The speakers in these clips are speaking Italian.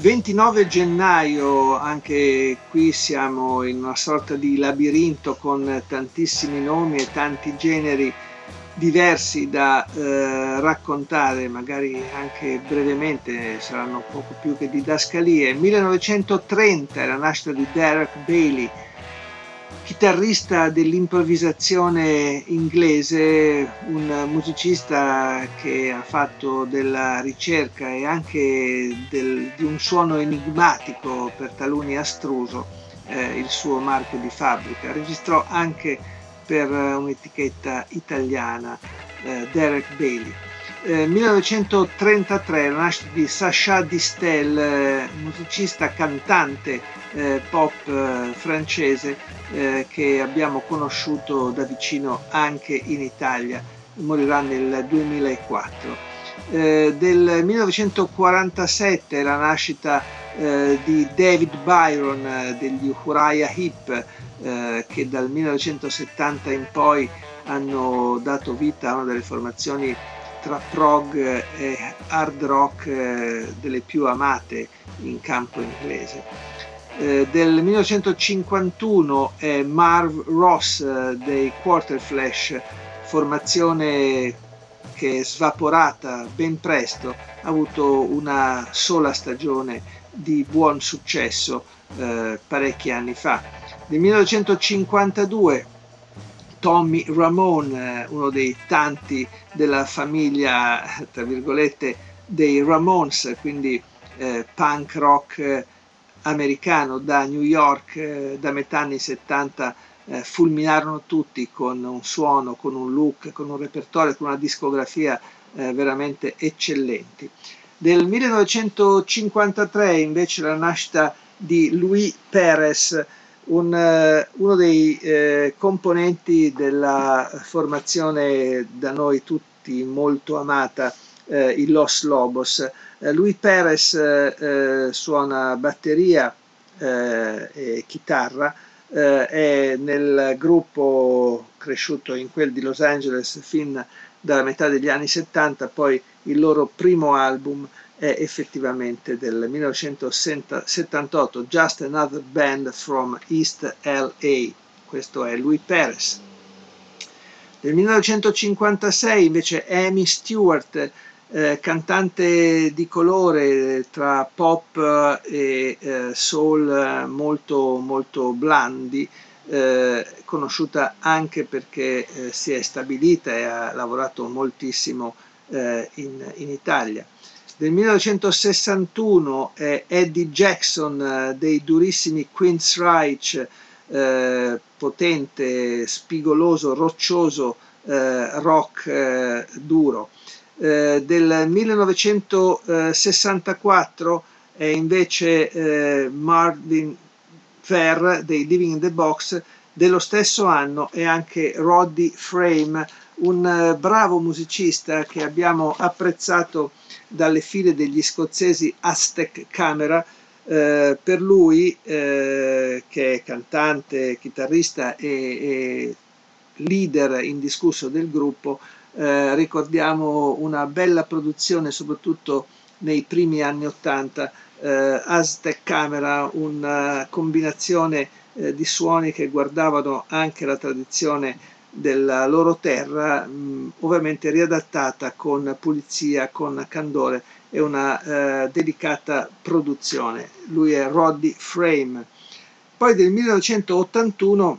29 gennaio, anche qui siamo in una sorta di labirinto con tantissimi nomi e tanti generi diversi da eh, raccontare, magari anche brevemente, saranno poco più che didascalie. 1930 è la nascita di Derek Bailey, chitarrista dell'improvvisazione inglese, un musicista che ha fatto della ricerca e anche del, di un suono enigmatico, per taluni astruso, eh, il suo marchio di fabbrica. Registrò anche per un'etichetta italiana, eh, Derek Bailey. Eh, 1933 la nascita di Sacha Distel, eh, musicista cantante eh, pop eh, francese eh, che abbiamo conosciuto da vicino anche in Italia, morirà nel 2004. Eh, del 1947 la nascita eh, di David Byron eh, degli Uriah Heep che dal 1970 in poi hanno dato vita a una delle formazioni tra prog e hard rock delle più amate in campo inglese eh, del 1951 è Marv Ross eh, dei Quarterflash, formazione che è svaporata ben presto, ha avuto una sola stagione di buon successo eh, parecchi anni fa. Nel 1952 Tommy Ramone, uno dei tanti della famiglia, tra virgolette, dei Ramones, quindi eh, punk rock americano da New York eh, da metà anni 70 eh, fulminarono tutti con un suono, con un look, con un repertorio, con una discografia eh, veramente eccellenti. Del 1953 invece la nascita di Louis Perez, un, uh, uno dei uh, componenti della formazione da noi tutti molto amata, uh, i Los Lobos. Eh, Louis Perez eh, eh, suona batteria e chitarra, è nel gruppo cresciuto in quel di Los Angeles fin dalla metà degli anni 70, poi il loro primo album è effettivamente del 1978, Just Another Band from East LA. Questo è Louis Perez. Nel 1956 invece Amy Stewart eh, cantante di colore tra pop e eh, soul molto, molto blandi, eh, conosciuta anche perché eh, si è stabilita e ha lavorato moltissimo eh, in, in, Italia. Del 1961 è Eddie Jackson eh, dei durissimi Queen's Reich, potente, spigoloso, roccioso rock duro. Eh, del 1964 è invece eh, Marvin Fair dei Living in the Box, dello stesso anno è anche Roddy Frame, un eh, bravo musicista che abbiamo apprezzato dalle file degli scozzesi Aztec Camera. Eh, per lui, eh, che è cantante, chitarrista e, e leader indiscusso del gruppo, eh, ricordiamo una bella produzione soprattutto nei primi anni Ottanta, eh, Aztec Camera, una combinazione eh, di suoni che guardavano anche la tradizione della loro terra, mh, ovviamente riadattata con pulizia, con candore e una eh, delicata produzione. Lui è Roddy Frame. Poi del 1981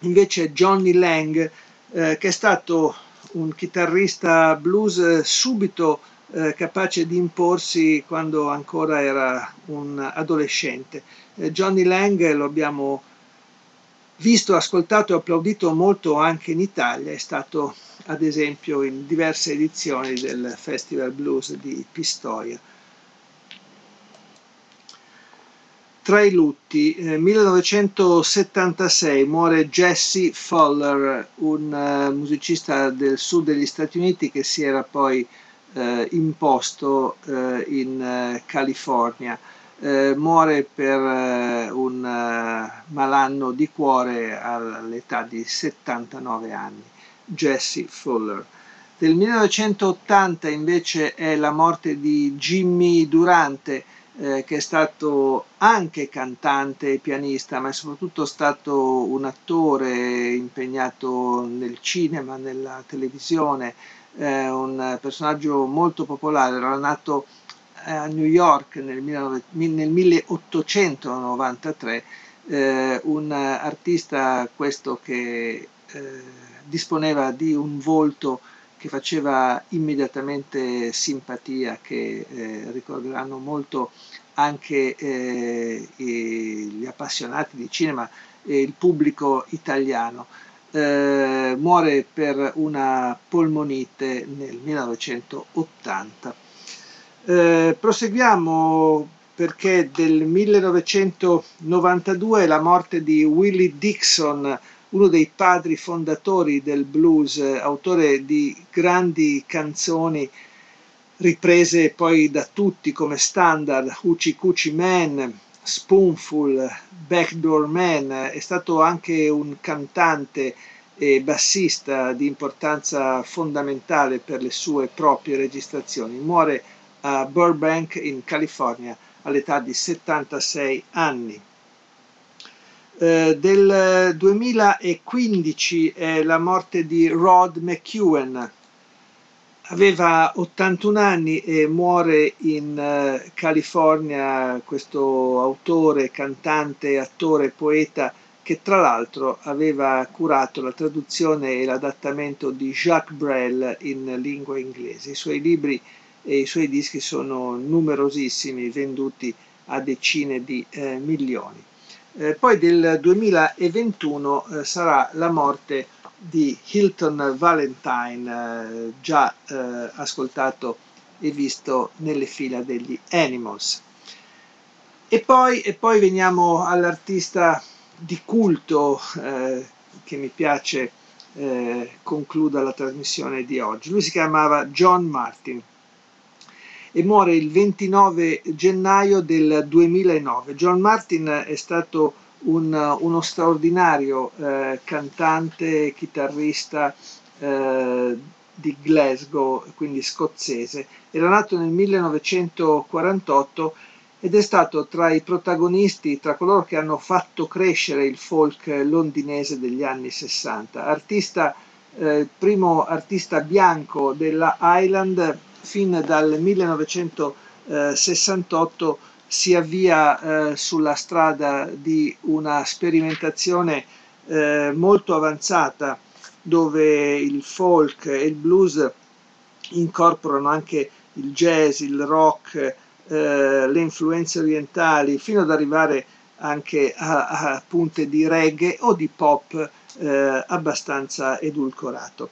invece Johnny Lang, eh, che è stato un chitarrista blues subito eh, capace di imporsi quando ancora era un adolescente. Eh, Johnny Lang lo abbiamo visto, ascoltato e applaudito molto anche in Italia, è stato ad esempio in diverse edizioni del Festival Blues di Pistoia. Tra i lutti, eh, 1976 muore Jesse Fuller, un uh, musicista del sud degli Stati Uniti che si era poi uh, imposto uh, in California. muore per un malanno di cuore all'età di 79 anni, Jesse Fuller. Del 1980 invece è la morte di Jimmy Durante, eh, che è stato anche cantante e pianista, ma è soprattutto stato un attore impegnato nel cinema, nella televisione, eh, un personaggio molto popolare, era nato eh, a New York nel, 19, nel 1893, eh, un artista questo che eh, disponeva di un volto che faceva immediatamente simpatia, che eh, ricorderanno molto anche eh, gli appassionati di cinema e il pubblico italiano. Eh, muore per una polmonite nel 1980. Eh, proseguiamo perché del 1992 la morte di Willie Dixon, uno dei padri fondatori del blues, autore di grandi canzoni riprese poi da tutti come standard, Hoochie Coochie Man, Spoonful, Backdoor Man, è stato anche un cantante e bassista di importanza fondamentale per le sue proprie registrazioni. Muore a Burbank in California all'età di 76 anni. Eh, del 2015 è la morte di Rod McEwen, aveva 81 anni e muore in uh, California questo autore, cantante, attore, poeta che tra l'altro aveva curato la traduzione e l'adattamento di Jacques Brel in lingua inglese. I suoi libri e i suoi dischi sono numerosissimi, venduti a decine di eh, milioni. Eh, poi del 2021 eh, sarà la morte di Hilton Valentine, eh, già eh, ascoltato e visto nelle fila degli Animals. E poi, e poi veniamo all'artista di culto eh, che mi piace eh, concluda la trasmissione di oggi. Lui si chiamava John Martin e muore il 29 gennaio del 2009. John Martin è stato un, uno straordinario eh, cantante, chitarrista eh, di Glasgow, quindi scozzese. Era nato nel 1948 ed è stato tra i protagonisti, tra coloro che hanno fatto crescere il folk londinese degli anni 60. Artista, eh, primo artista bianco della Island fin dal 1968 si avvia eh, sulla strada di una sperimentazione eh, molto avanzata dove il folk e il blues incorporano anche il jazz, il rock, eh, le influenze orientali, fino ad arrivare anche a, a punte di reggae o di pop eh, abbastanza edulcorato.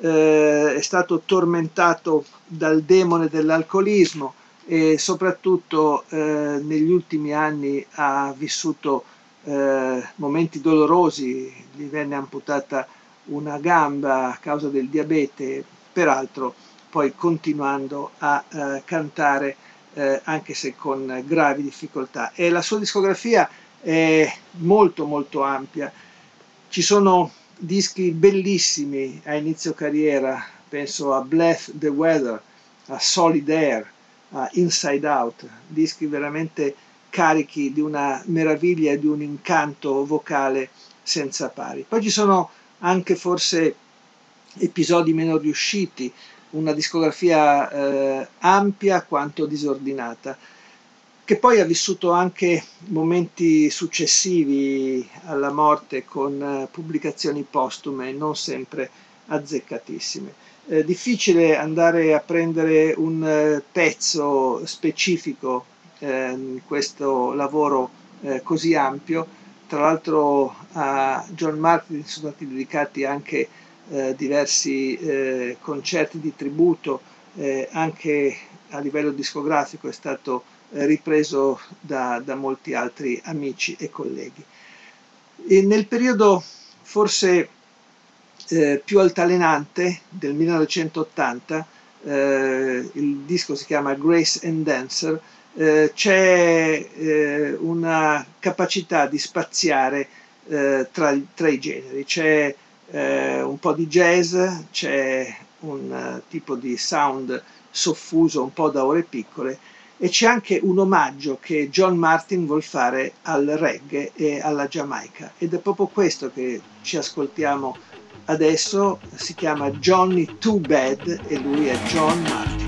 Eh, è stato tormentato dal demone dell'alcolismo, e soprattutto eh, negli ultimi anni ha vissuto eh, momenti dolorosi, gli venne amputata una gamba a causa del diabete, peraltro poi continuando a eh, cantare eh, anche se con gravi difficoltà. E la sua discografia è molto molto ampia, ci sono dischi bellissimi a inizio carriera, penso a Bless the Weather, a Solid Air, uh, Inside Out, dischi veramente carichi di una meraviglia e di un incanto vocale senza pari. Poi ci sono anche forse episodi meno riusciti, una discografia eh, ampia quanto disordinata, che poi ha vissuto anche momenti successivi alla morte con eh, pubblicazioni postume non sempre azzeccatissime eh, difficile andare a prendere un eh, pezzo specifico in questo lavoro così ampio. Tra l'altro a John Martin sono stati dedicati anche diversi concerti di tributo, anche a livello discografico è stato ripreso da, da, molti altri amici e colleghi. E nel periodo forse eh, più altalenante del 1980, eh, il disco si chiama Grace and Dancer, eh, c'è eh, una capacità di spaziare eh, tra, tra, i generi, c'è eh, un po' di jazz, c'è un tipo di sound soffuso un po' da ore piccole e c'è anche un omaggio che John Martin vuol fare al reggae e alla Giamaica. Ed è proprio questo che ci ascoltiamo adesso, si chiama Johnny Too Bad e lui è John Martin.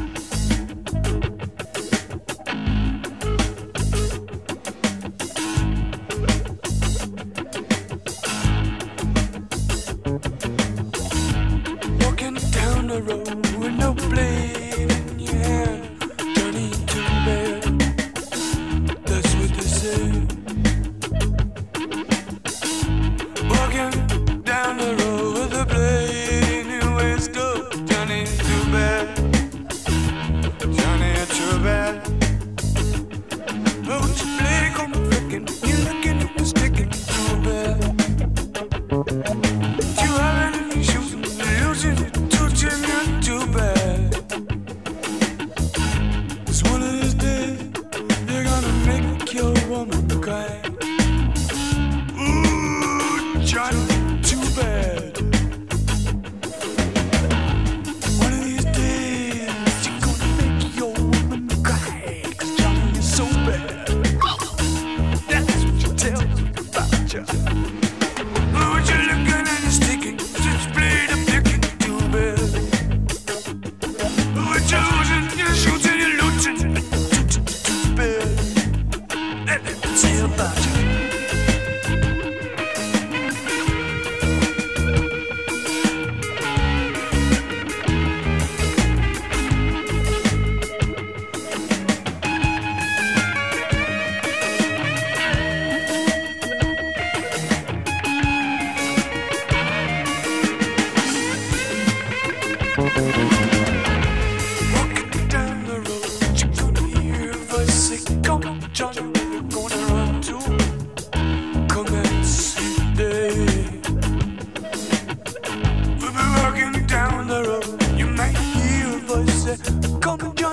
Come join.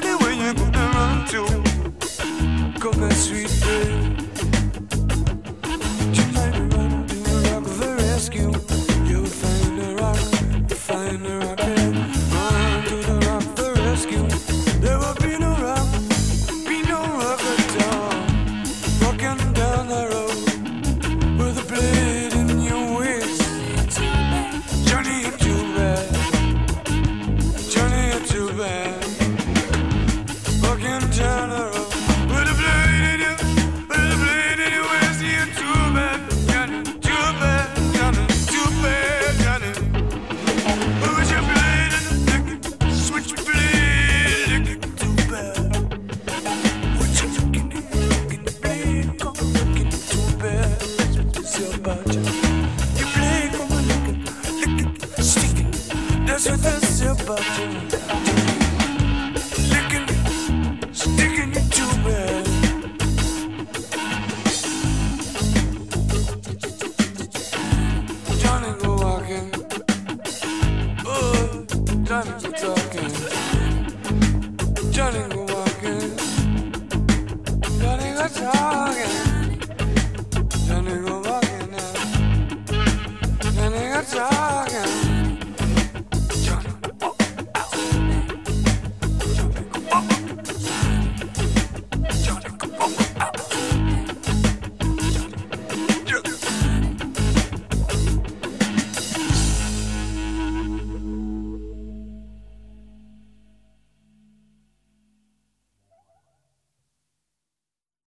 With a super.